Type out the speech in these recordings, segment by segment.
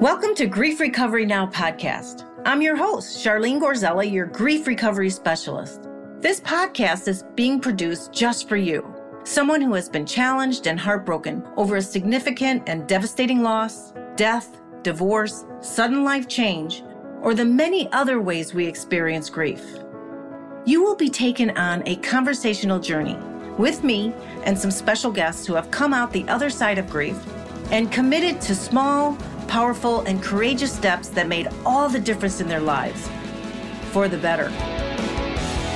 Welcome to Grief Recovery Now podcast. I'm your host, Charlene Gorzella, your grief recovery specialist. This podcast is being produced just for you, someone who has been challenged and heartbroken over a significant and devastating loss, death, divorce, sudden life change, or the many other ways we experience grief. You will be taken on a conversational journey with me and some special guests who have come out the other side of grief and committed to small, powerful, and courageous steps that made all the difference in their lives for the better.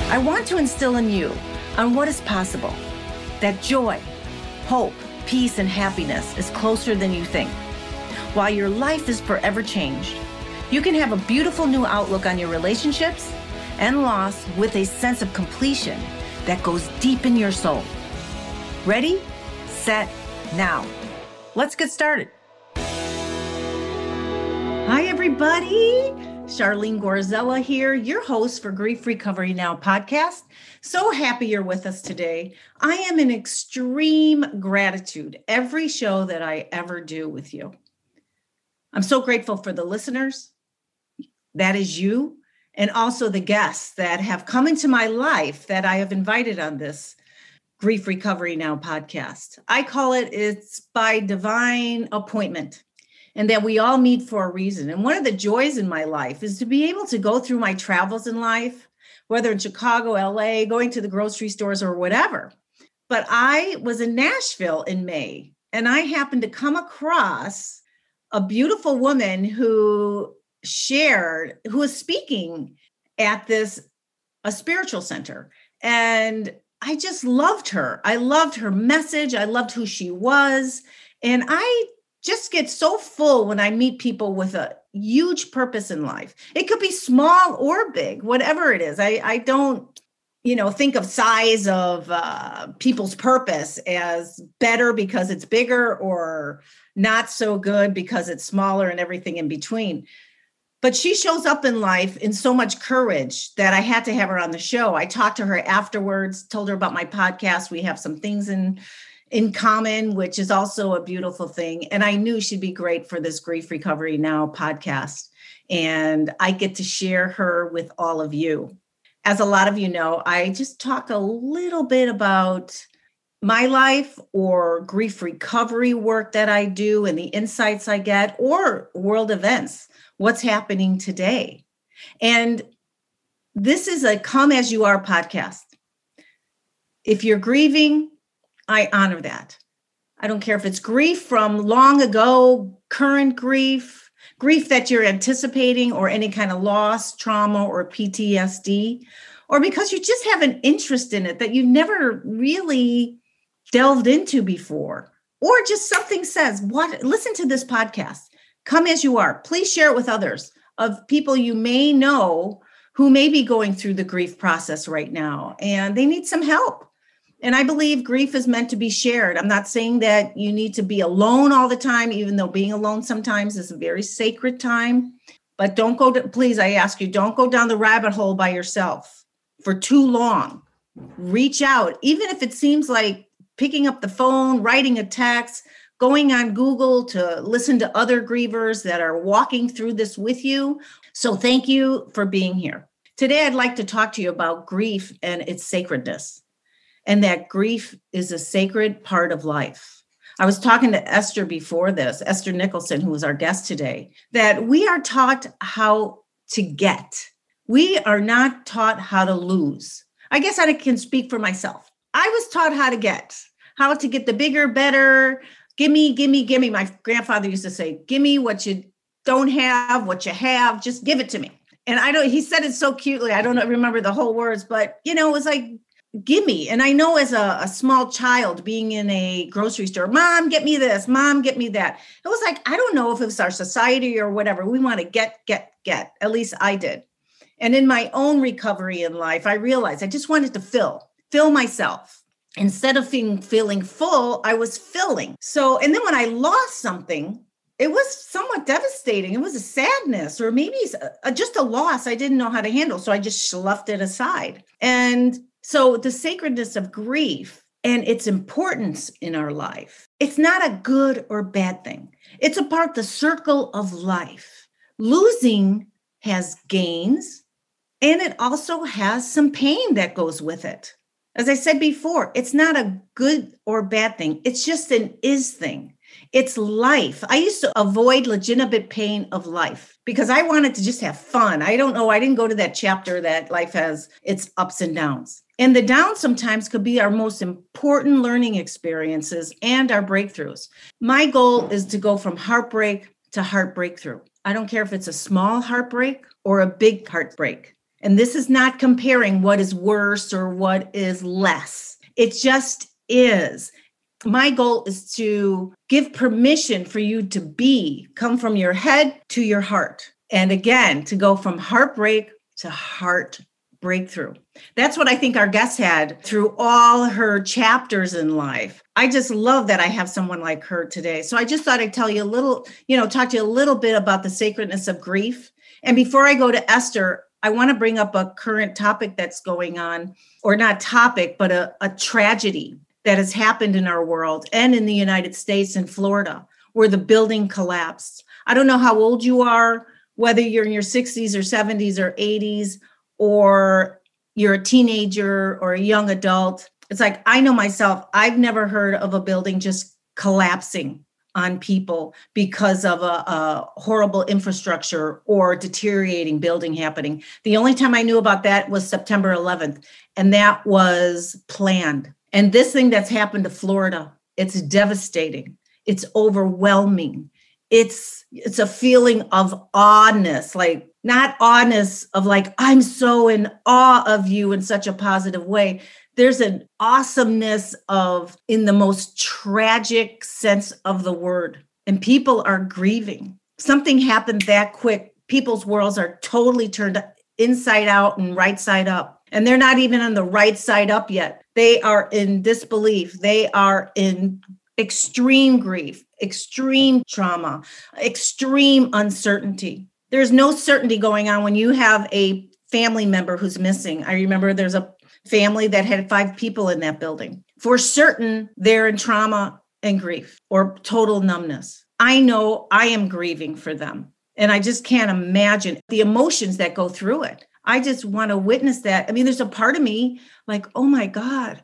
I want to instill in you on what is possible that joy, hope, peace, and happiness is closer than you think. While your life is forever changed, you can have a beautiful new outlook on your relationships and loss with a sense of completion that goes deep in your soul. Ready, set, now. Let's get started. Hi, everybody. Charlene Gorzella here, your host for Grief Recovery Now podcast. So happy you're with us today. I am in extreme gratitude every show that I ever do with you. I'm so grateful for the listeners. That is you. And also the guests that have come into my life that I have invited on this Grief Recovery Now podcast. I call it it's by divine appointment and that we all meet for a reason. And one of the joys in my life is to be able to go through my travels in life, whether in Chicago, LA, going to the grocery stores or whatever. But I was in Nashville in May and I happened to come across a beautiful woman who shared, who was speaking at this a spiritual center. And I just loved her. I loved her message. I loved who she was. And I just get so full when I meet people with a huge purpose in life. It could be small or big, whatever it is. I, I don't, you know, think of size of uh, people's purpose as better because it's bigger or not so good because it's smaller and everything in between. But she shows up in life in so much courage that I had to have her on the show. I talked to her afterwards, told her about my podcast. We have some things in in common, which is also a beautiful thing. And I knew she'd be great for this Grief Recovery Now podcast. And I get to share her with all of you. As a lot of you know, I just talk a little bit about my life or grief recovery work that I do and the insights I get, or world events, what's happening today. And this is a come as you are podcast. If you're grieving, I honor that. I don't care if it's grief from long ago, current grief, grief that you're anticipating, or any kind of loss, trauma, or PTSD, or because you just have an interest in it that you've never really delved into before, or just something says, What? Listen to this podcast. Come as you are. Please share it with others of people you may know who may be going through the grief process right now and they need some help and I believe grief is meant to be shared. I'm not saying that you need to be alone all the time, even though being alone sometimes is a very sacred time. But don't go to, please, I ask you, don't go down the rabbit hole by yourself for too long. Reach out, even if it seems like picking up the phone, writing a text, going on Google to listen to other grievers that are walking through this with you. So thank you for being here. Today, I'd like to talk to you about grief and its sacredness and that grief is a sacred part of life. I was talking to Esther before this, Esther Nicholson, who was our guest today, that we are taught how to get. We are not taught how to lose. I guess I can speak for myself. I was taught how to get, how to get the bigger, better. Gimme, gimme, gimme. My grandfather used to say, Gimme what you don't have, what you have, just give it to me. And I don't, he said it so cutely. I don't remember the whole words, but you know, it was like gimme. And I know as a, a, small child being in a grocery store, mom, get me this, mom, get me that. It was like, I don't know if it was our society or whatever. We want to get, get, get. At least I did. And in my own recovery in life, I realized I just wanted to fill, fill myself. Instead of feeling feeling full, I was filling. So, and then when I lost something, it was somewhat devastating. It was a sadness or maybe a, just a loss I didn't know how to handle. So I just sloughed it aside. And so the sacredness of grief and its importance in our life. It's not a good or bad thing, it's a part of the circle of life. Losing has gains and it also has some pain that goes with it. As I said before, it's not a good or bad thing, it's just an is thing. It's life. I used to avoid legitimate pain of life because I wanted to just have fun. I don't know. I didn't go to that chapter that life has its ups and downs. And the downs sometimes could be our most important learning experiences and our breakthroughs. My goal is to go from heartbreak to heart breakthrough. I don't care if it's a small heartbreak or a big heartbreak. And this is not comparing what is worse or what is less. It just is my goal is to give permission for you to be, come from your head to your heart. And again, to go from heartbreak to heart breakthrough. That's what I think our guest had through all her chapters in life. I just love that I have someone like her today. So I just thought I'd tell you a little, you know, talk to you a little bit about the sacredness of grief. And before I go to Esther, I want to bring up a current topic that's going on, or not topic, but a, a tragedy that has happened in our world and in the United States and Florida, where the building collapsed. I don't know how old you are, whether you're in your 60s or 70s or 80s, or you're a teenager or a young adult. It's like, I know myself, I've never heard of a building just collapsing on people because of a, a, horrible infrastructure or deteriorating building happening. The only time I knew about that was September 11th, and that was planned. And this thing that's happened to Florida, it's devastating. It's overwhelming. It's it's a feeling of awness, like not awness of like I'm so in awe of you in such a positive way. There's an awesomeness of in the most tragic sense of the word. And people are grieving. Something happened that quick. People's worlds are totally turned inside out and right side up and they're not even on the right side up yet. They are in disbelief. They are in extreme grief, extreme trauma, extreme uncertainty. There's no certainty going on when you have a family member who's missing. I remember there's a family that had five people in that building. For certain, they're in trauma and grief or total numbness. I know I am grieving for them. And I just can't imagine the emotions that go through it. I just want to witness that. I mean, there's a part of me like, oh my God,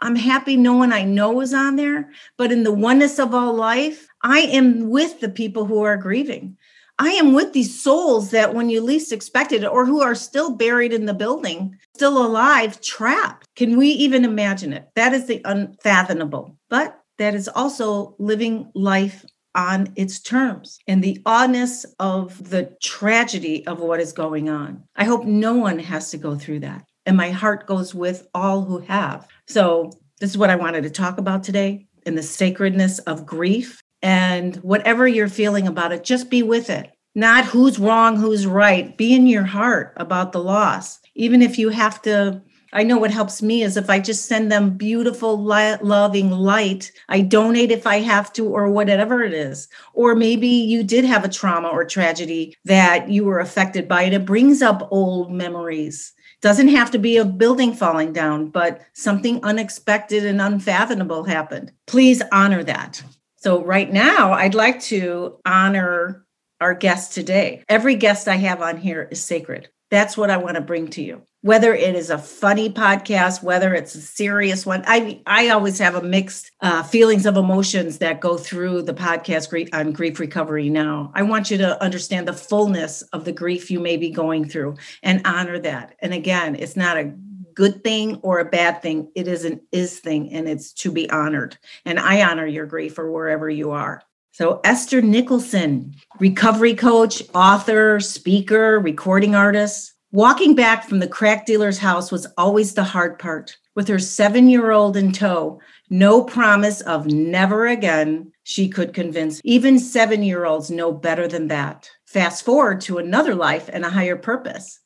I'm happy no one I know is on there. But in the oneness of all life, I am with the people who are grieving. I am with these souls that when you least expected or who are still buried in the building, still alive, trapped. Can we even imagine it? That is the unfathomable. But that is also living life on its terms and the oddness of the tragedy of what is going on. I hope no one has to go through that. And my heart goes with all who have. So, this is what I wanted to talk about today in the sacredness of grief. And whatever you're feeling about it, just be with it. Not who's wrong, who's right. Be in your heart about the loss. Even if you have to I know what helps me is if I just send them beautiful, loving light. I donate if I have to, or whatever it is. Or maybe you did have a trauma or tragedy that you were affected by it. It brings up old memories. Doesn't have to be a building falling down, but something unexpected and unfathomable happened. Please honor that. So, right now, I'd like to honor our guest today. Every guest I have on here is sacred. That's what I want to bring to you whether it is a funny podcast, whether it's a serious one. I I always have a mixed uh, feelings of emotions that go through the podcast on grief recovery. Now, I want you to understand the fullness of the grief you may be going through and honor that. And again, it's not a good thing or a bad thing. It is an is thing, and it's to be honored. And I honor your grief or wherever you are. So, Esther Nicholson, recovery coach, author, speaker, recording artist Walking back from the crack dealer's house was always the hard part. With her seven year old in tow, no promise of never again, she could convince. Even seven year olds know better than that. Fast forward to another life and a higher purpose.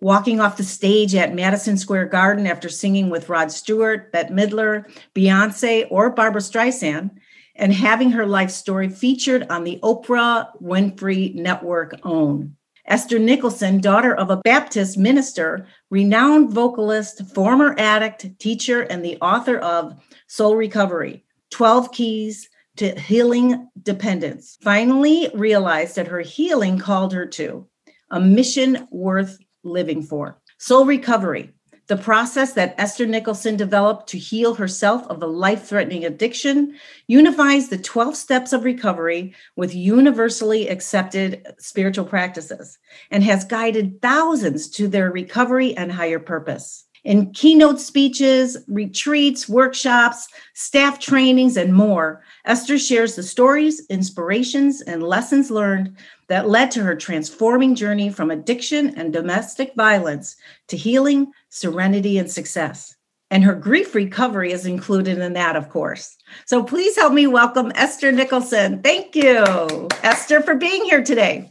Walking off the stage at Madison Square Garden after singing with Rod Stewart, Bette Midler, Beyonce, or Barbra Streisand, and having her life story featured on the Oprah Winfrey Network OWN. Esther Nicholson, daughter of a Baptist minister, renowned vocalist, former addict, teacher, and the author of Soul Recovery 12 Keys to Healing Dependence, finally realized that her healing called her to a mission worth living for. Soul Recovery the process that Esther Nicholson developed to heal herself of a life threatening addiction unifies the 12 steps of recovery with universally accepted spiritual practices and has guided thousands to their recovery and higher purpose. In keynote speeches, retreats, workshops, staff trainings, and more, Esther shares the stories, inspirations, and lessons learned that led to her transforming journey from addiction and domestic violence to healing, serenity, and success. And her grief recovery is included in that, of course. So please help me welcome Esther Nicholson. Thank you, Esther, for being here today.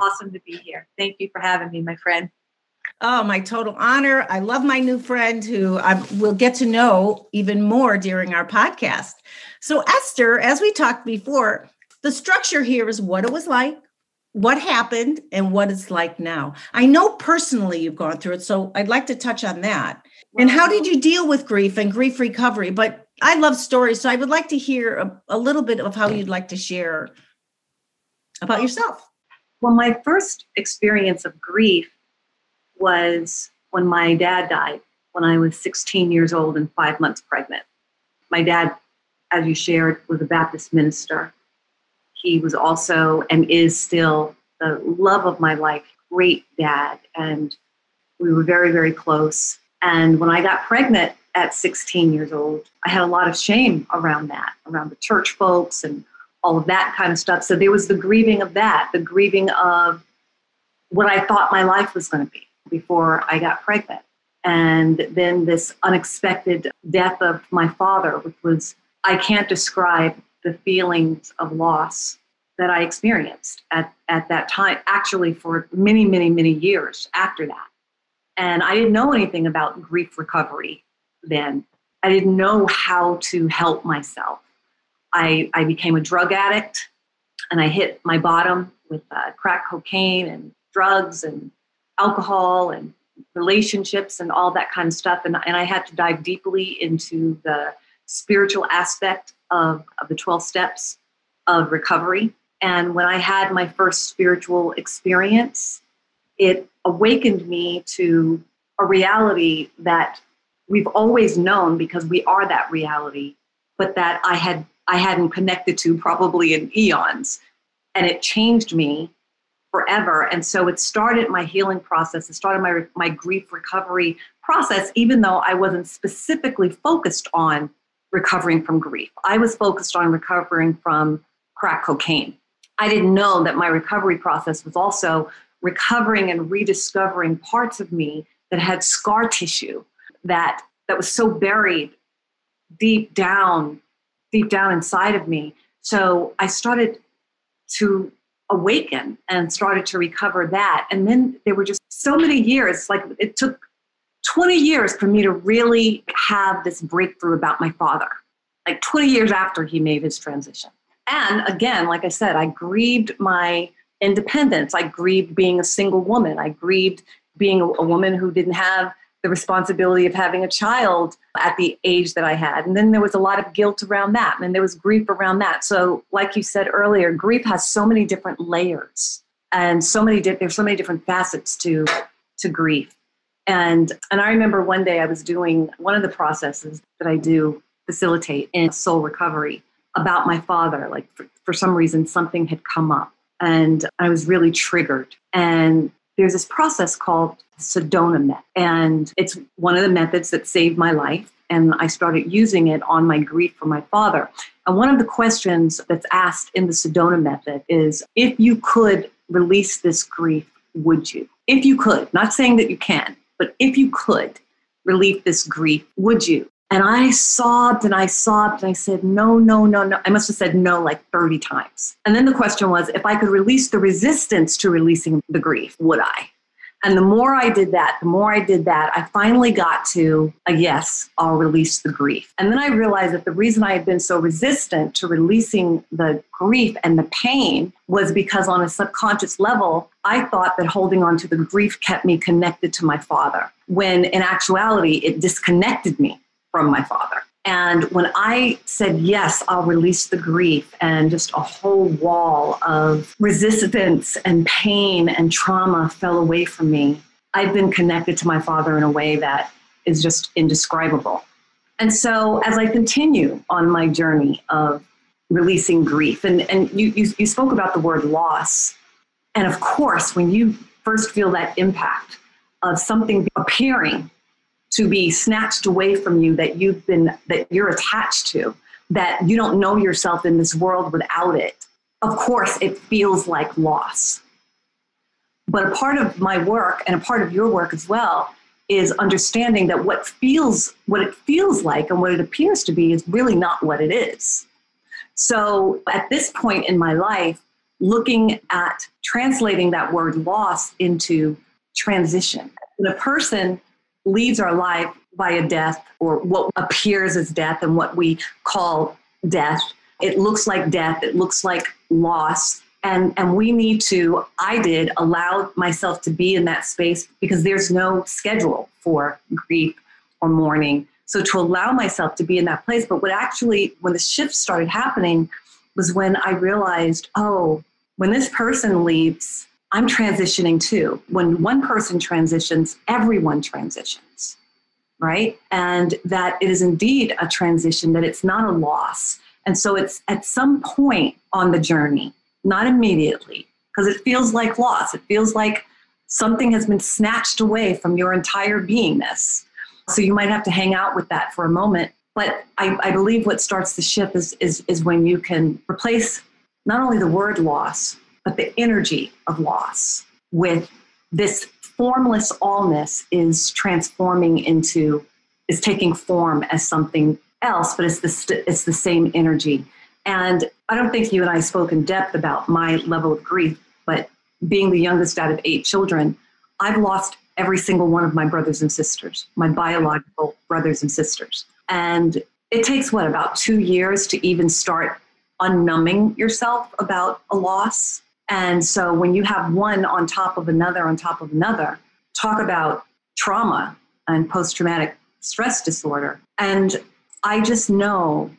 Awesome to be here. Thank you for having me, my friend. Oh, my total honor. I love my new friend who I will get to know even more during our podcast. So, Esther, as we talked before, the structure here is what it was like, what happened, and what it's like now. I know personally you've gone through it, so I'd like to touch on that. And how did you deal with grief and grief recovery? But I love stories, so I would like to hear a, a little bit of how you'd like to share about yourself. Well, my first experience of grief was when my dad died when I was 16 years old and five months pregnant. My dad, as you shared, was a Baptist minister. He was also and is still the love of my life, great dad, and we were very, very close. And when I got pregnant at 16 years old, I had a lot of shame around that, around the church folks and all of that kind of stuff. So there was the grieving of that, the grieving of what I thought my life was going to be before I got pregnant. And then this unexpected death of my father, which was, I can't describe the feelings of loss that I experienced at, at that time, actually for many, many, many years after that. And I didn't know anything about grief recovery then. I didn't know how to help myself. I, I became a drug addict and I hit my bottom with uh, crack cocaine and drugs and alcohol and relationships and all that kind of stuff. And, and I had to dive deeply into the spiritual aspect of, of the 12 steps of recovery. And when I had my first spiritual experience, it awakened me to a reality that we've always known because we are that reality, but that I had I hadn't connected to probably in eons. And it changed me forever. And so it started my healing process. It started my, my grief recovery process, even though I wasn't specifically focused on recovering from grief. I was focused on recovering from crack cocaine. I didn't know that my recovery process was also recovering and rediscovering parts of me that had scar tissue that that was so buried deep down deep down inside of me so i started to awaken and started to recover that. And then there were just so many years, like it took 20 years for me to really have this breakthrough about my father, like 20 years after he made his transition. And again, like I said, I grieved my independence. I grieved being a single woman. I grieved being a, woman who didn't have the responsibility of having a child at the age that I had. And then there was a lot of guilt around that. And there was grief around that. So, like you said earlier, grief has so many different layers and so many di- there's so many different facets to to grief. And and I remember one day I was doing one of the processes that I do facilitate in soul recovery about my father. Like for, for some reason something had come up and I was really triggered. And there's this process called Sedona method, and it's one of the methods that saved my life. And I started using it on my grief for my father. And one of the questions that's asked in the Sedona method is if you could release this grief, would you? If you could, not saying that you can, but if you could relieve this grief, would you? And I sobbed and I sobbed and I said, no, no, no, no. I must have said no like 30 times. And then the question was if I could release the resistance to releasing the grief, would I? And the more I did that, the more I did that, I finally got to a yes, I'll release the grief. And then I realized that the reason I had been so resistant to releasing the grief and the pain was because on a subconscious level, I thought that holding on to the grief kept me connected to my father, when in actuality, it disconnected me from my father. And when I said, yes, I'll release the grief and just a whole wall of resistance and pain and trauma fell away from me, I've been connected to my father in a way that is just indescribable. And so as I continue on my journey of releasing grief, and, and you, you, you spoke about the word loss. And of course, when you first feel that impact of something appearing to be snatched away from you that you've been that you're attached to that you don't know yourself in this world without it. Of course it feels like loss. But a part of my work and a part of your work as well is understanding that what feels what it feels like and what it appears to be is really not what it is. So at this point in my life looking at translating that word loss into transition. When a person leaves our life via death or what appears as death and what we call death. It looks like death, it looks like loss. And, and we need to, I did allow myself to be in that space because there's no schedule for grief or mourning. So to allow myself to be in that place. But what actually, when the shift started happening, was when I realized, oh, when this person leaves, I'm transitioning too. When one person transitions, everyone transitions, right? And that it is indeed a transition, that it's not a loss. And so it's at some point on the journey, not immediately, because it feels like loss. It feels like something has been snatched away from your entire beingness. So you might have to hang out with that for a moment. But I, I believe what starts the shift is, is, is when you can replace not only the word loss, but the energy of loss with this formless allness is transforming into is taking form as something else but it's the st- it's the same energy. And i don't think you and i spoke in depth about my level of grief but being the youngest out of eight children i've lost every single one of my brothers and sisters my biological brothers and sisters. And it takes what about two years to even start unnumbing yourself about a loss and so when you have one on top of another on top of another, talk about trauma and post traumatic stress disorder. And I just know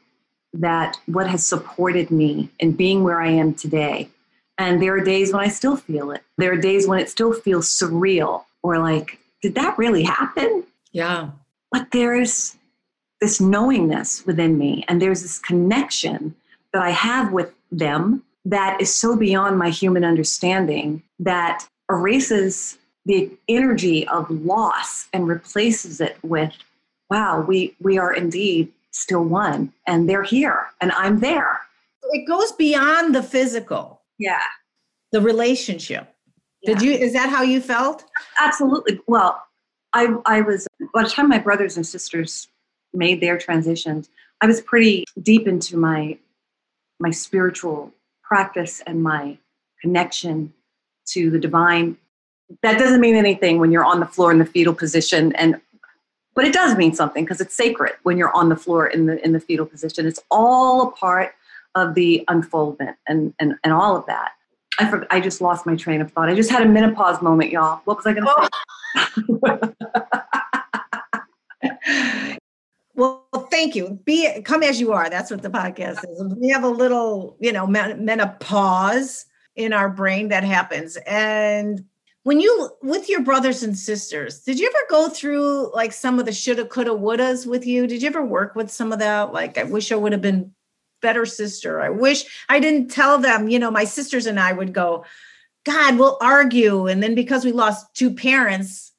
that what has supported me in being where I am today. And there are days when I still feel it. There are days when it still feels surreal or like, did that really happen? Yeah. But there's this knowingness within me, and there's this connection that I have with them that is so beyond my human understanding that erases the energy of loss and replaces it with wow we we are indeed still one and they're here and i'm there. It goes beyond the physical. Yeah. The relationship. Yeah. did you is that how you felt? Absolutely. Well i i was by the time my brothers and sisters made their transitions i was pretty deep into my my spiritual practice and my connection to the divine that doesn't mean anything when you're on the floor in the fetal position and but it does mean something because it's sacred when you're on the floor in the in the fetal position it's all a part of the unfoldment and and, and all of that I, for, I just lost my train of thought. I just had a menopause moment, y'all. What was I going to oh. say? Well, thank you. Be come as you are. That's what the podcast is. We have a little, you know, menopause in our brain that happens. And when you with your brothers and sisters, did you ever go through like some of the shoulda, coulda, wouldas with you? Did you ever work with some of that? Like, I wish I would have been better sister. I wish I didn't tell them. You know, my sisters and I would go, God, we'll argue, and then because we lost two parents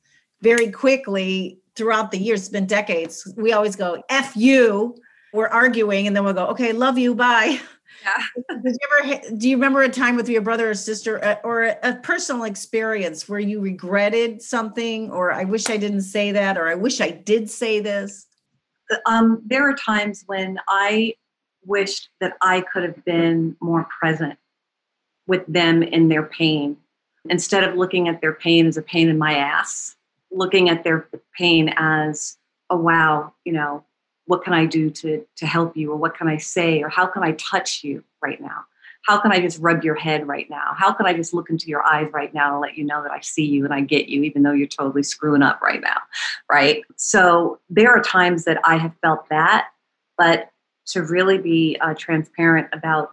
very quickly, throughout the years, it's been decades, we always go, F you. We're arguing, and then we'll go, okay, love you, bye. Yeah. Did you ever do you remember a time with your brother or sister uh, or a personal experience where you regretted something or I wish I didn't say that or I wish I did say this? Um, there are times when I wished that I could have been more present with them in their pain instead of looking at their pain as a pain in my ass, looking at their pain as, oh, wow, you know, what can I do to, to help you? Or what can I say? Or how can I touch you right now? How can I just rub your head right now? How can I just look into your eyes right now and let you know that I see you and I get you, even though you're totally screwing up right now? Right. So there are times that I have felt that, but to really be uh, transparent about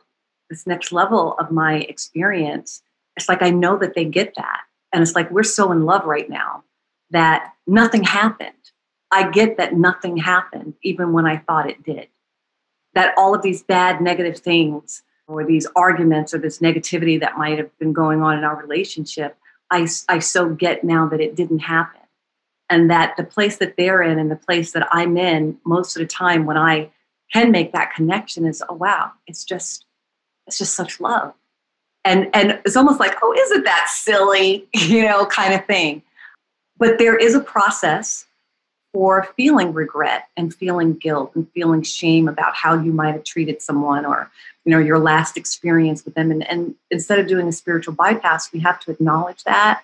this next level of my experience, it's like I know that they get that. And it's like we're so in love right now that nothing happened. I get that nothing happened, even when I thought it did. That all of these bad, negative things, or these arguments, or this negativity that might have been going on in our relationship, I, I so get now that it didn't happen. And that the place that they're in and the place that I'm in most of the time when I can make that connection is, oh, wow, it's just, it's just such love. And, and it's almost like, oh, isn't that silly, you know, kind of thing. But there is a process for feeling regret and feeling guilt and feeling shame about how you might have treated someone or you know your last experience with them. And, and instead of doing a spiritual bypass we have to acknowledge that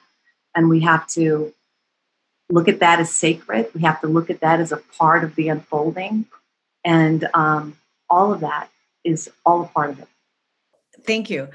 and we have to look at that as sacred. We have to look at that as a part of the unfolding. And um, all of that is all a part of it. Thank you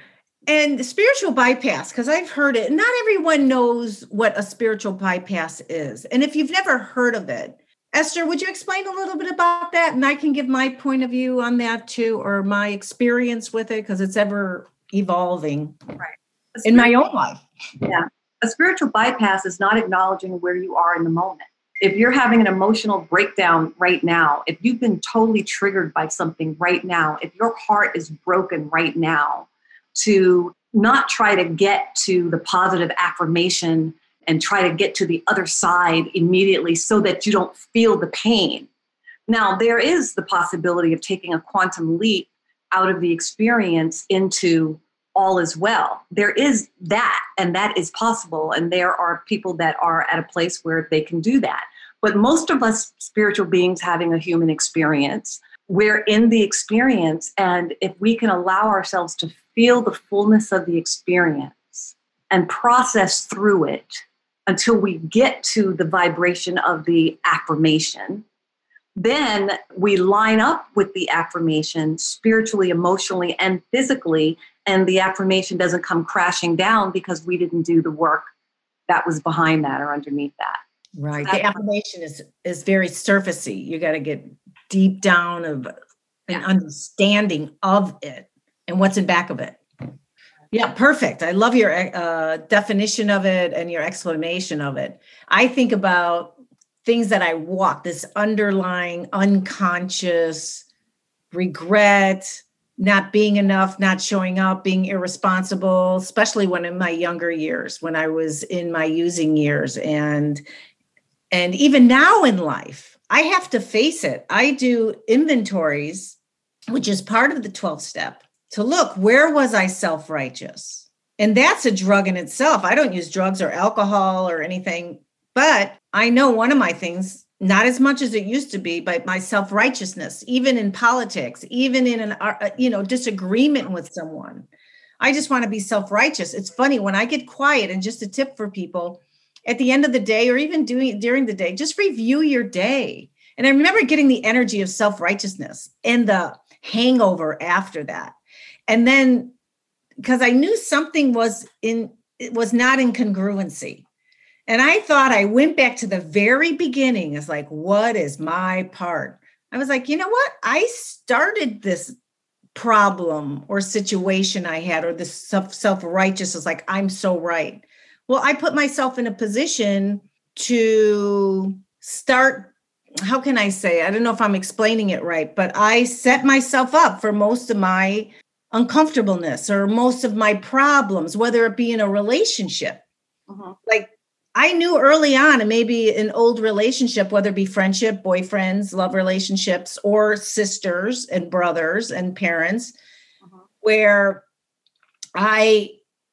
and spiritual bypass, because I've heard it, not everyone knows what a spiritual bypass is. And if you've never heard of it, Esther, would you explain a little bit about that? And I can give my point of view on that too, or my experience with it, because it's ever evolving right. in my own life. Yeah. A spiritual bypass is not acknowledging where you are in the moment. If you're having an emotional breakdown right now, if you've been totally triggered by something right now, if your heart is broken right now, to not try to get to the positive affirmation and try to get to the other side immediately so that you don't feel the pain. Now, there is the possibility of taking a quantum leap out of the experience into all as well. There is that, and that is possible. And there are people that are at a place where they can do that. But most of us spiritual beings having a human experience, we're in the experience. And if we can allow ourselves to feel the fullness of the experience and process through it until we get to the vibration of the affirmation. Then we line up with the affirmation spiritually, emotionally, and physically, and the affirmation doesn't come crashing down because we didn't do the work that was behind that or underneath that. Right. the affirmation is is very surfacey. You got to get deep down of an yeah. understanding of it and what's in back of it. Yeah, perfect. I love your uh, definition of it and your explanation of it. I think about things that I walk, this underlying unconscious regret, not being enough, not showing up, being irresponsible, especially when in my younger years, when I was in my using years and and even now in life, I have to face it. I do inventories, which is part of the 12th step to look where was I self righteous? And that's a drug in itself. I don't use drugs or alcohol or anything, but I know one of my things, not as much as it used to be, but my self righteousness, even in politics, even in an uh, you know disagreement with someone. I just want to be self righteous. It's funny when I get quiet, and just a tip for people at the end of the day, or even doing during the day, just review your day. And I remember getting the energy of self righteousness and the hangover after that and then because I knew something was in it was not in congruency. And I thought I went back to the very beginning. It's like, what is my part? I was like, you know what? I started this problem or situation I had, or this self self righteous is like, I'm so right. Well, I put myself in a position to start. How can I say? I don't know if I'm explaining it right, but I set myself up for most of my uncomfortableness or most of my problems, whether it be in a relationship. Uh-huh. Like I knew early on, and maybe an old relationship, whether it be friendship, boyfriends, love relationships, or sisters and brothers and parents, uh-huh. where I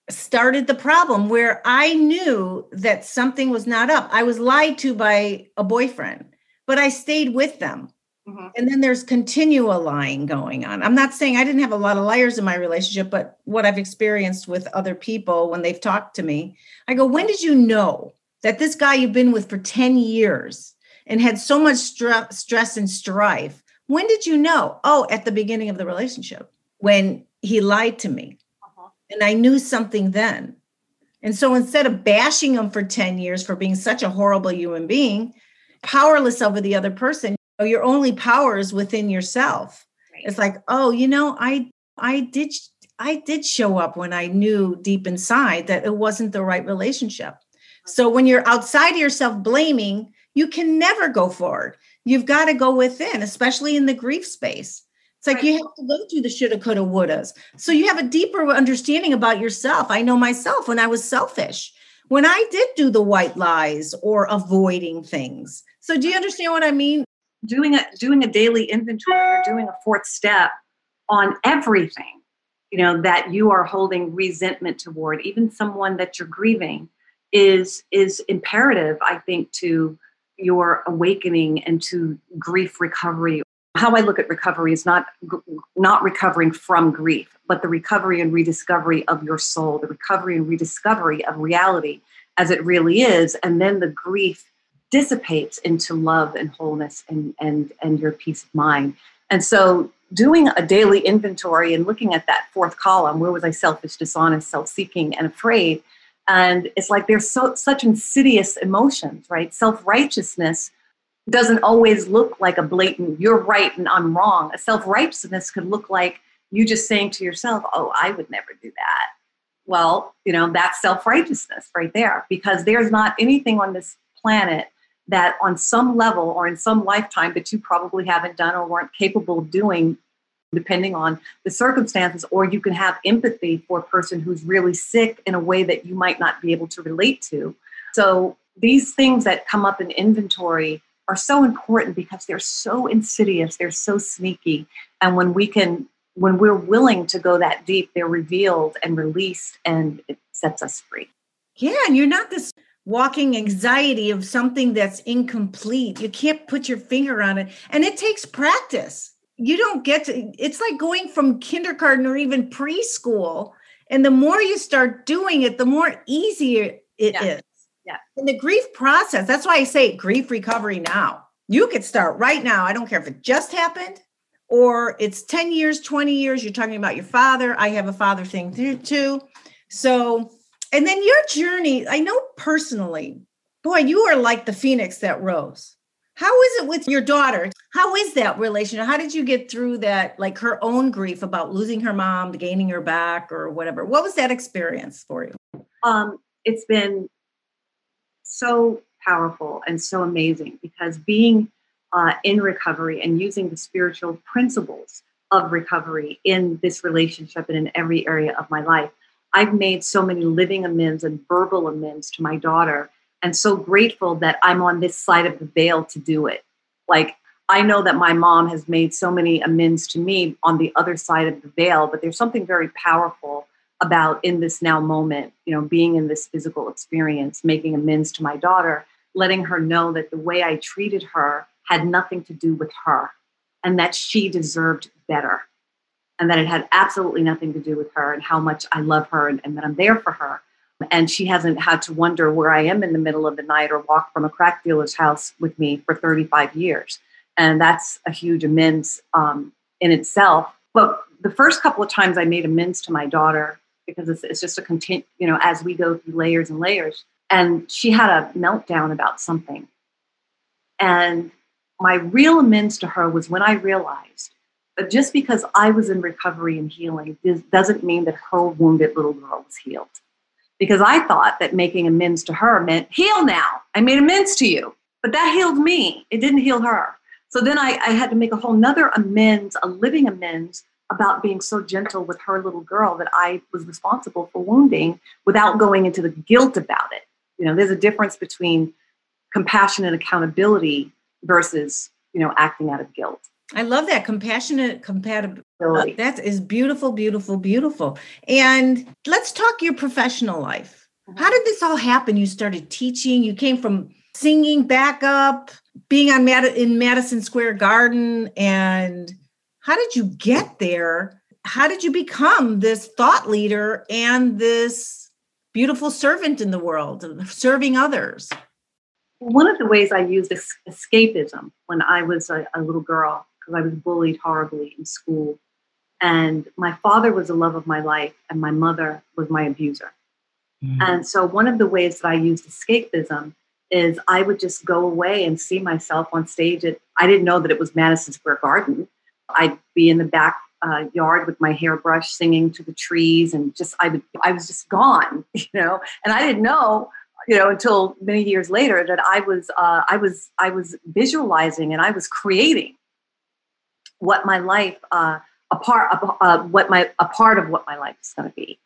started the problem where I knew that something was not up. I was lied to by a boyfriend, but I stayed with them Mm-hmm. And then there's continual lying going on. I'm not saying I didn't have a lot of liars in my relationship, but what I've experienced with other people when they've talked to me, I go, when did you know that this guy you've been with for 10 years and had so much stre- stress and strife? When did you know? Oh, at the beginning of the relationship when he lied to me. Uh-huh. And I knew something then. And so instead of bashing him for 10 years for being such a horrible human being, powerless over the other person, Oh, your only power is within yourself. Right. It's like, oh, you know, I I did I did show up when I knew deep inside that it wasn't the right relationship. Uh-huh. So when you're outside of yourself blaming, you can never go forward. You've got to go within, especially in the grief space. It's like right. you have to go through the shoulda, coulda, wouldas. So you have a deeper understanding about yourself. I know myself when I was selfish, when I did do the white lies or avoiding things. So do you uh-huh. understand what I mean? Doing a doing a daily inventory or doing a fourth step on everything, you know, that you are holding resentment toward, even someone that you're grieving, is is imperative, I think, to your awakening and to grief recovery. How I look at recovery is not not recovering from grief, but the recovery and rediscovery of your soul, the recovery and rediscovery of reality as it really is, and then the grief dissipates into love and wholeness and and and your peace of mind. And so doing a daily inventory and looking at that fourth column, where was I selfish, dishonest, self-seeking, and afraid? And it's like there's so such insidious emotions, right? Self-righteousness doesn't always look like a blatant, you're right and I'm wrong. A self righteousness could look like you just saying to yourself, oh, I would never do that. Well, you know, that's self righteousness right there because there's not anything on this planet that on some level or in some lifetime that you probably haven't done or weren't capable of doing depending on the circumstances or you can have empathy for a person who's really sick in a way that you might not be able to relate to so these things that come up in inventory are so important because they're so insidious, they're so sneaky. And when we can, when we're willing to go that deep, they're revealed and released and it sets us free. Yeah, and you're not this walking anxiety of something that's incomplete. You can't put your finger on it. And it takes practice. You don't get to, it's like going from kindergarten or even preschool. And the more you start doing it, the more easier it yeah. is. Yeah. In the grief process, that's why I say grief recovery now. You could start right now. I don't care if it just happened or it's 10 years, 20 years. You're talking about your father. I have a father thing too. So, and then your journey, I know personally, boy, you are like the phoenix that rose. How is it with your daughter? How is that relationship? How did you get through that, like her own grief about losing her mom, gaining her back, or whatever? What was that experience for you? Um, it's been so powerful and so amazing because being uh, in recovery and using the spiritual principles of recovery in this relationship and in every area of my life, I've made so many living amends and verbal amends to my daughter, and so grateful that I'm on this side of the veil to do it. Like, I know that my mom has made so many amends to me on the other side of the veil, but there's something very powerful about in this now moment, you know, being in this physical experience, making amends to my daughter, letting her know that the way I treated her had nothing to do with her and that she deserved better and that it had absolutely nothing to do with her and how much I love her and, and that I'm there for her. And she hasn't had to wonder where I am in the middle of the night or walk from a crack dealer's house with me for 35 years. And that's a huge amends um, in itself. But the first couple of times I made amends to my daughter, because it's, it's just a continue, you know, as we go through layers and layers. And she had a meltdown about something. And my real amends to her was when I realized just because I was in recovery and healing doesn't mean that her wounded little girl was healed. Because I thought that making amends to her meant heal now. I made amends to you. But that healed me. It didn't heal her. So then I, I had to make a whole nother amends, a living amends about being so gentle with her little girl that I was responsible for wounding without going into the guilt about it. You know, there's a difference between compassion and accountability versus, you know, acting out of guilt. I love that compassionate compatibility. Uh, that is beautiful, beautiful, beautiful. And let's talk your professional life. Mm-hmm. How did this all happen? You started teaching, you came from singing backup, being on Mad- in Madison Square Garden and how did you get there? How did you become this thought leader and this beautiful servant in the world, serving others? One of the ways I used escapism when I was a, a little girl, because I was bullied horribly in school. And my father was the love of my life, and my mother was my abuser. Mm-hmm. And so, one of the ways that I used escapism is I would just go away and see myself on stage. At, I didn't know that it was Madison Square Garden. I'd be in the back uh, yard with my hairbrush singing to the trees and just I would I was just gone, you know. And I didn't know, you know, until many years later that I was uh, I was I was visualizing and I was creating what my life uh, a part of uh, what my a part of what my life is going to be.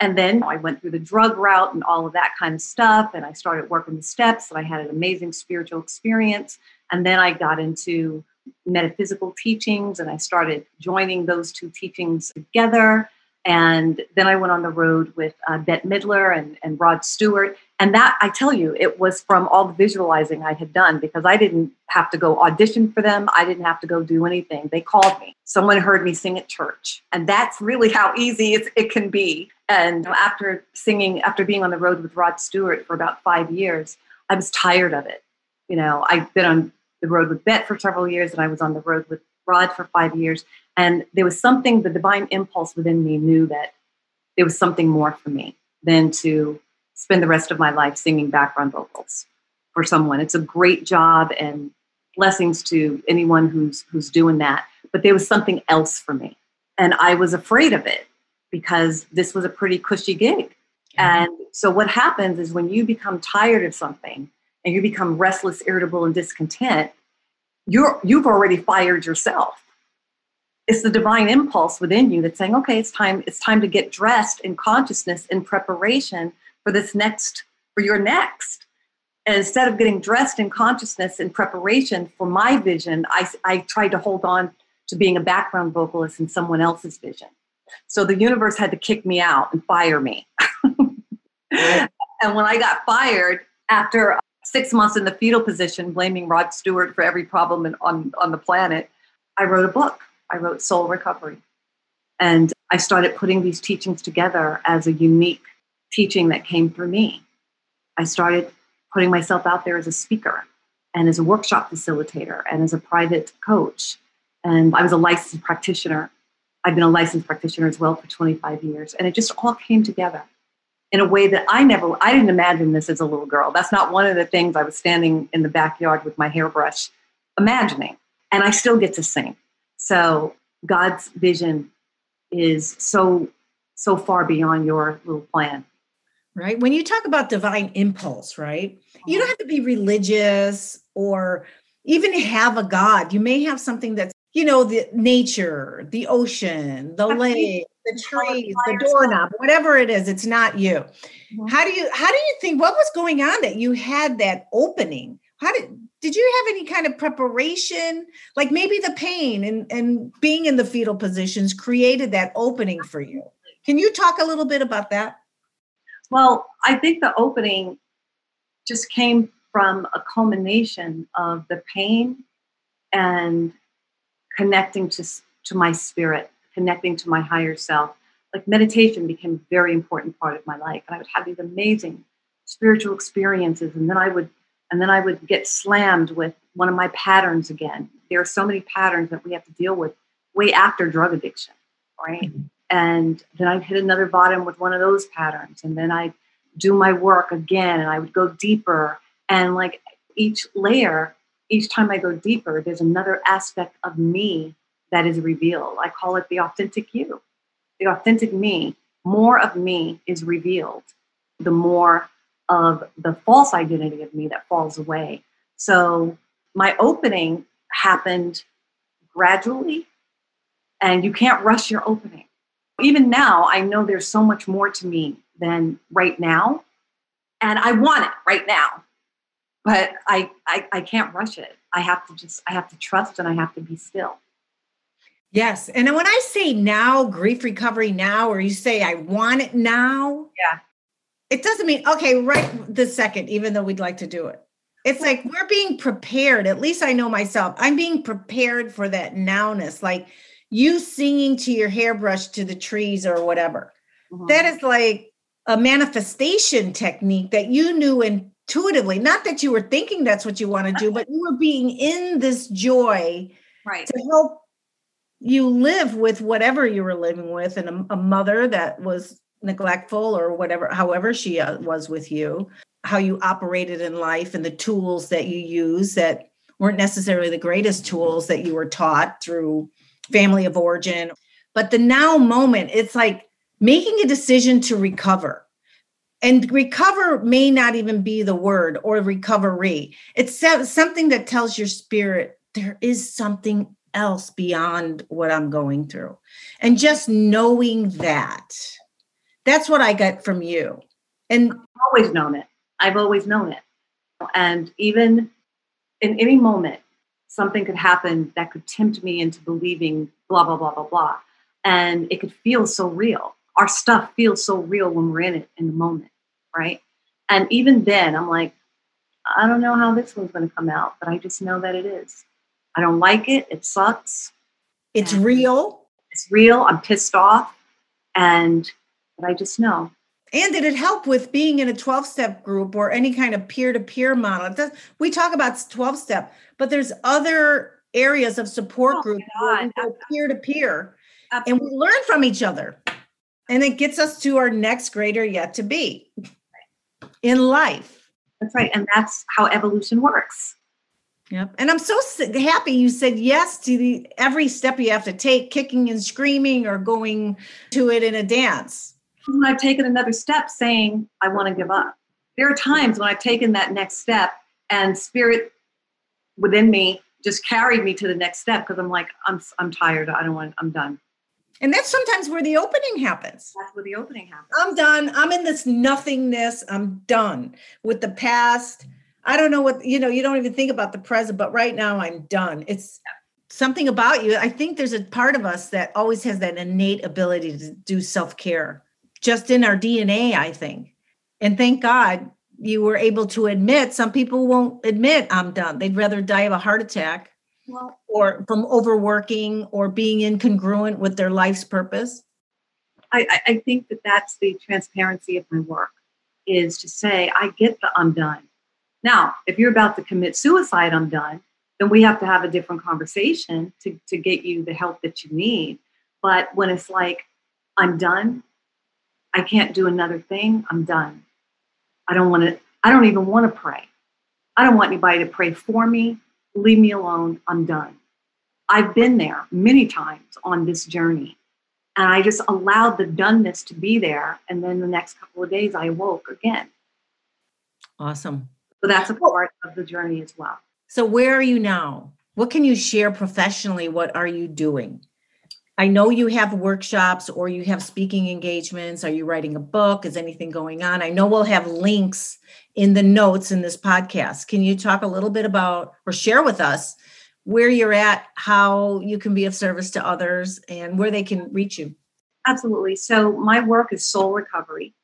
And then I went through the drug route and all of that kind of stuff. And I started working the steps and I had an amazing spiritual experience. And then I got into metaphysical teachings and I started joining those two teachings together. And then I went on the road with uh, Bette Midler and, and Rod Stewart. And that, I tell you, it was from all the visualizing I had done because I didn't have to go audition for them. I didn't have to go do anything. They called me. Someone heard me sing at church. And that's really how easy it can be. And after singing, after being on the road with Rod Stewart for about five years, I was tired of it. You know, I've been on the road with Bette for several years, and I was on the road with Rod for five years. And there was something, the divine impulse within me knew that there was something more for me than to spend the rest of my life singing background vocals for someone. It's a great job and blessings to anyone who's who's doing that. But there was something else for me. And I was afraid of it because this was a pretty cushy gig. And so what happens is when you become tired of something and you become restless, irritable, and discontent, you're you've already fired yourself. It's the divine impulse within you that's saying, okay, it's time, it's time to get dressed in consciousness in preparation for this next, for your next. And instead of getting dressed in consciousness in preparation for my vision, I, I tried to hold on to being a background vocalist in someone else's vision. So the universe had to kick me out and fire me. and when I got fired after six months in the fetal position, blaming Rod Stewart for every problem in, on, on the planet, I wrote a book. I wrote Soul Recovery. And I started putting these teachings together as a unique teaching that came through me. I started putting myself out there as a speaker and as a workshop facilitator and as a private coach. And I was a licensed practitioner. I've been a licensed practitioner as well for 25 years. And it just all came together in a way that I never, I didn't imagine this as a little girl. That's not one of the things I was standing in the backyard with my hairbrush imagining. And I still get to sing. So God's vision is so, so far beyond your little plan. Right. When you talk about divine impulse, right? You don't uh-huh. have to be religious or even have a God. You may have something that's, you know, the nature, the ocean, the lake, the trees, the doorknob, whatever it is, it's not you. Mm-hmm. How do you how do you think what was going on that you had that opening? How did did you have any kind of preparation? Like maybe the pain and, and being in the fetal positions created that opening for you. Can you talk a little bit about that? Well, I think the opening just came from a culmination of the pain and connecting to, to my spirit connecting to my higher self. Like meditation became a very important part of my life. And I would have these amazing spiritual experiences. And then I would and then I would get slammed with one of my patterns again. There are so many patterns that we have to deal with way after drug addiction, right? Mm-hmm. And then I'd hit another bottom with one of those patterns. And then I'd do my work again and I would go deeper. And like each layer, each time I go deeper, there's another aspect of me that is revealed. I call it the authentic you, the authentic me. More of me is revealed, the more of the false identity of me that falls away. So my opening happened gradually, and you can't rush your opening. Even now, I know there's so much more to me than right now, and I want it right now, but I, I, I can't rush it. I have to just, I have to trust and I have to be still. Yes. And when I say now, grief recovery now, or you say I want it now. Yeah. It doesn't mean, okay, right the second, even though we'd like to do it. It's like we're being prepared. At least I know myself. I'm being prepared for that nowness, like you singing to your hairbrush to the trees or whatever. Mm-hmm. That is like a manifestation technique that you knew intuitively. Not that you were thinking that's what you want to do, but you were being in this joy right. to help you live with whatever you were living with and a, a mother that was neglectful or whatever however she uh, was with you how you operated in life and the tools that you use that weren't necessarily the greatest tools that you were taught through family of origin but the now moment it's like making a decision to recover and recover may not even be the word or recovery it's something that tells your spirit there is something else beyond what i'm going through and just knowing that that's what I got from you. And I've always known it. I've always known it. And even in any moment, something could happen that could tempt me into believing blah, blah, blah, blah, blah. And it could feel so real. Our stuff feels so real when we're in it in the moment, right? And even then, I'm like, I don't know how this one's going to come out, but I just know that it is. I don't like it. It sucks. It's real. It's real. I'm pissed off. And but I just know. And did it help with being in a 12 step group or any kind of peer to peer model? we talk about 12 step, but there's other areas of support oh groups peer to peer and we learn from each other. And it gets us to our next greater yet to be in life. That's right. And that's how evolution works. Yep. And I'm so happy you said yes to the every step you have to take, kicking and screaming or going to it in a dance when I've taken another step saying, I want to give up. There are times when I've taken that next step and spirit within me just carried me to the next step because I'm like, I'm, I'm tired. I don't want, I'm done. And that's sometimes where the opening happens. That's where the opening happens. I'm done. I'm in this nothingness. I'm done with the past. I don't know what, you know, you don't even think about the present, but right now I'm done. It's something about you. I think there's a part of us that always has that innate ability to do self care just in our DNA, I think. And thank God you were able to admit some people won't admit I'm done. They'd rather die of a heart attack well, or from overworking or being incongruent with their life's purpose. I, I think that that's the transparency of my work is to say, I get the I'm done. Now, if you're about to commit suicide, I'm done, then we have to have a different conversation to, to get you the help that you need. But when it's like, I'm done, I can't do another thing. I'm done. I don't want to, I don't even want to pray. I don't want anybody to pray for me. Leave me alone. I'm done. I've been there many times on this journey. And I just allowed the doneness to be there. And then the next couple of days, I awoke again. Awesome. So that's a part of the journey as well. So, where are you now? What can you share professionally? What are you doing? I know you have workshops or you have speaking engagements. Are you writing a book? Is anything going on? I know we'll have links in the notes in this podcast. Can you talk a little bit about or share with us where you're at, how you can be of service to others, and where they can reach you? Absolutely. So, my work is soul recovery,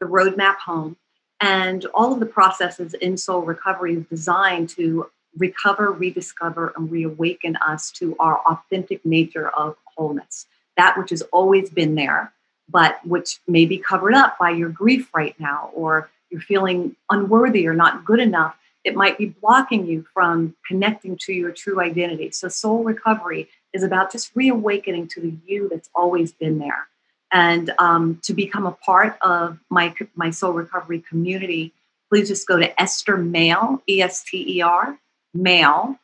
the roadmap home, and all of the processes in soul recovery is designed to recover, rediscover, and reawaken us to our authentic nature of wholeness, that which has always been there, but which may be covered up by your grief right now, or you're feeling unworthy or not good enough. It might be blocking you from connecting to your true identity. So, soul recovery is about just reawakening to the you that's always been there. And um, to become a part of my, my soul recovery community, please just go to Esther Mail, E S T E R, mail.com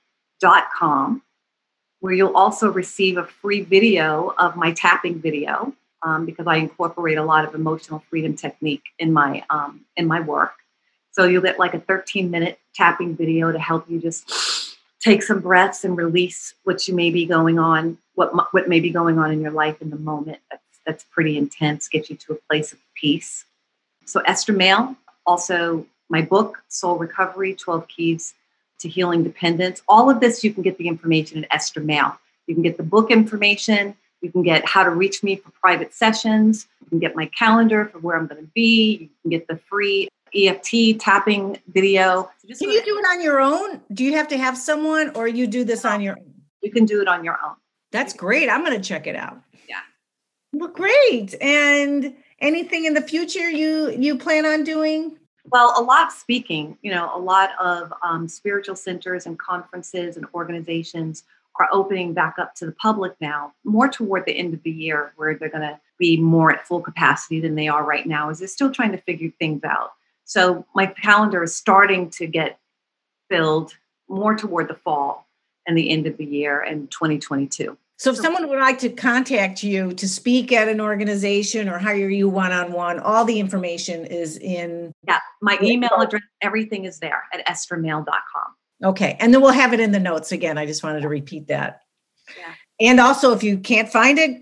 where you'll also receive a free video of my tapping video um, because I incorporate a lot of emotional freedom technique in my um, in my work. So you'll get like a 13 minute tapping video to help you just take some breaths and release what you may be going on, what what may be going on in your life in the moment. That's that's pretty intense. Get you to a place of peace. So Esther Mail, also my book Soul Recovery: 12 Keys to healing dependence. All of this, you can get the information at Esther Mail. You can get the book information. You can get how to reach me for private sessions. You can get my calendar for where I'm going to be. You can get the free EFT tapping video. So Can you do it on your own? Do you have to have someone or you do this on your own? You can do it on your own. That's great. I'm going to check it out. Yeah. Well, great. And anything in the future you you plan on doing? Well, a lot of speaking. You know, a lot of um, spiritual centers and conferences and organizations are opening back up to the public now, more toward the end of the year, where they're going to be more at full capacity than they are right now, as they're still trying to figure things out. So my calendar is starting to get filled more toward the fall and the end of the year in 2022. So if someone would like to contact you to speak at an organization or hire you one-on-one, all the information is in Yeah, my email address, everything is there at esthermail.com. Okay. And then we'll have it in the notes again. I just wanted to repeat that. Yeah. And also if you can't find it,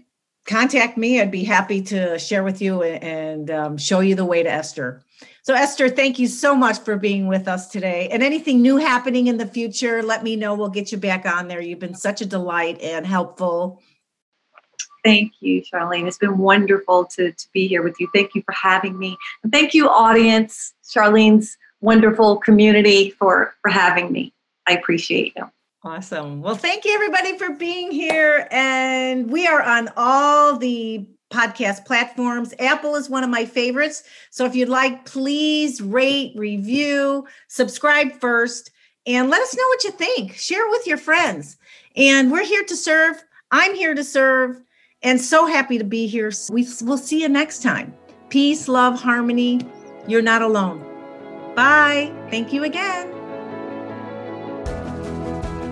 contact me. I'd be happy to share with you and um, show you the way to Esther. So, Esther, thank you so much for being with us today. And anything new happening in the future, let me know. We'll get you back on there. You've been such a delight and helpful. Thank you, Charlene. It's been wonderful to, to be here with you. Thank you for having me. And thank you, audience, Charlene's wonderful community for, for having me. I appreciate you. Awesome. Well, thank you everybody for being here. And we are on all the podcast platforms. Apple is one of my favorites. So if you'd like, please rate, review, subscribe first, and let us know what you think. Share it with your friends. And we're here to serve. I'm here to serve. And so happy to be here. We, we'll see you next time. Peace, love, harmony. You're not alone. Bye. Thank you again.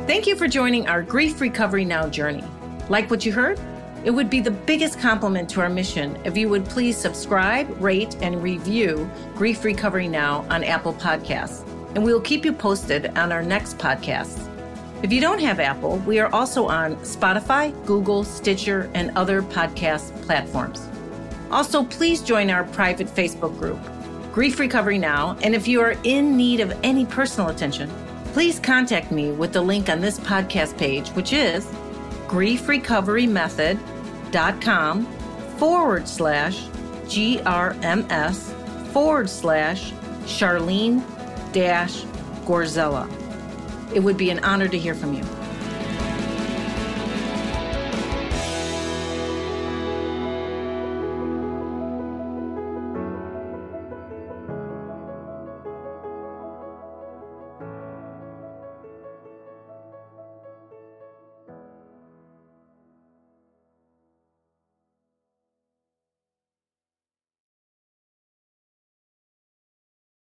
Thank you for joining our Grief Recovery Now journey. Like what you heard? It would be the biggest compliment to our mission if you would please subscribe, rate, and review Grief Recovery Now on Apple Podcasts. And we will keep you posted on our next podcast. If you don't have Apple, we are also on Spotify, Google, Stitcher, and other podcast platforms. Also, please join our private Facebook group, Grief Recovery Now. And if you are in need of any personal attention, please contact me with the link on this podcast page, which is griefrecoverymethod.com forward slash GRMS forward slash Charlene dash Gorzella. It would be an honor to hear from you.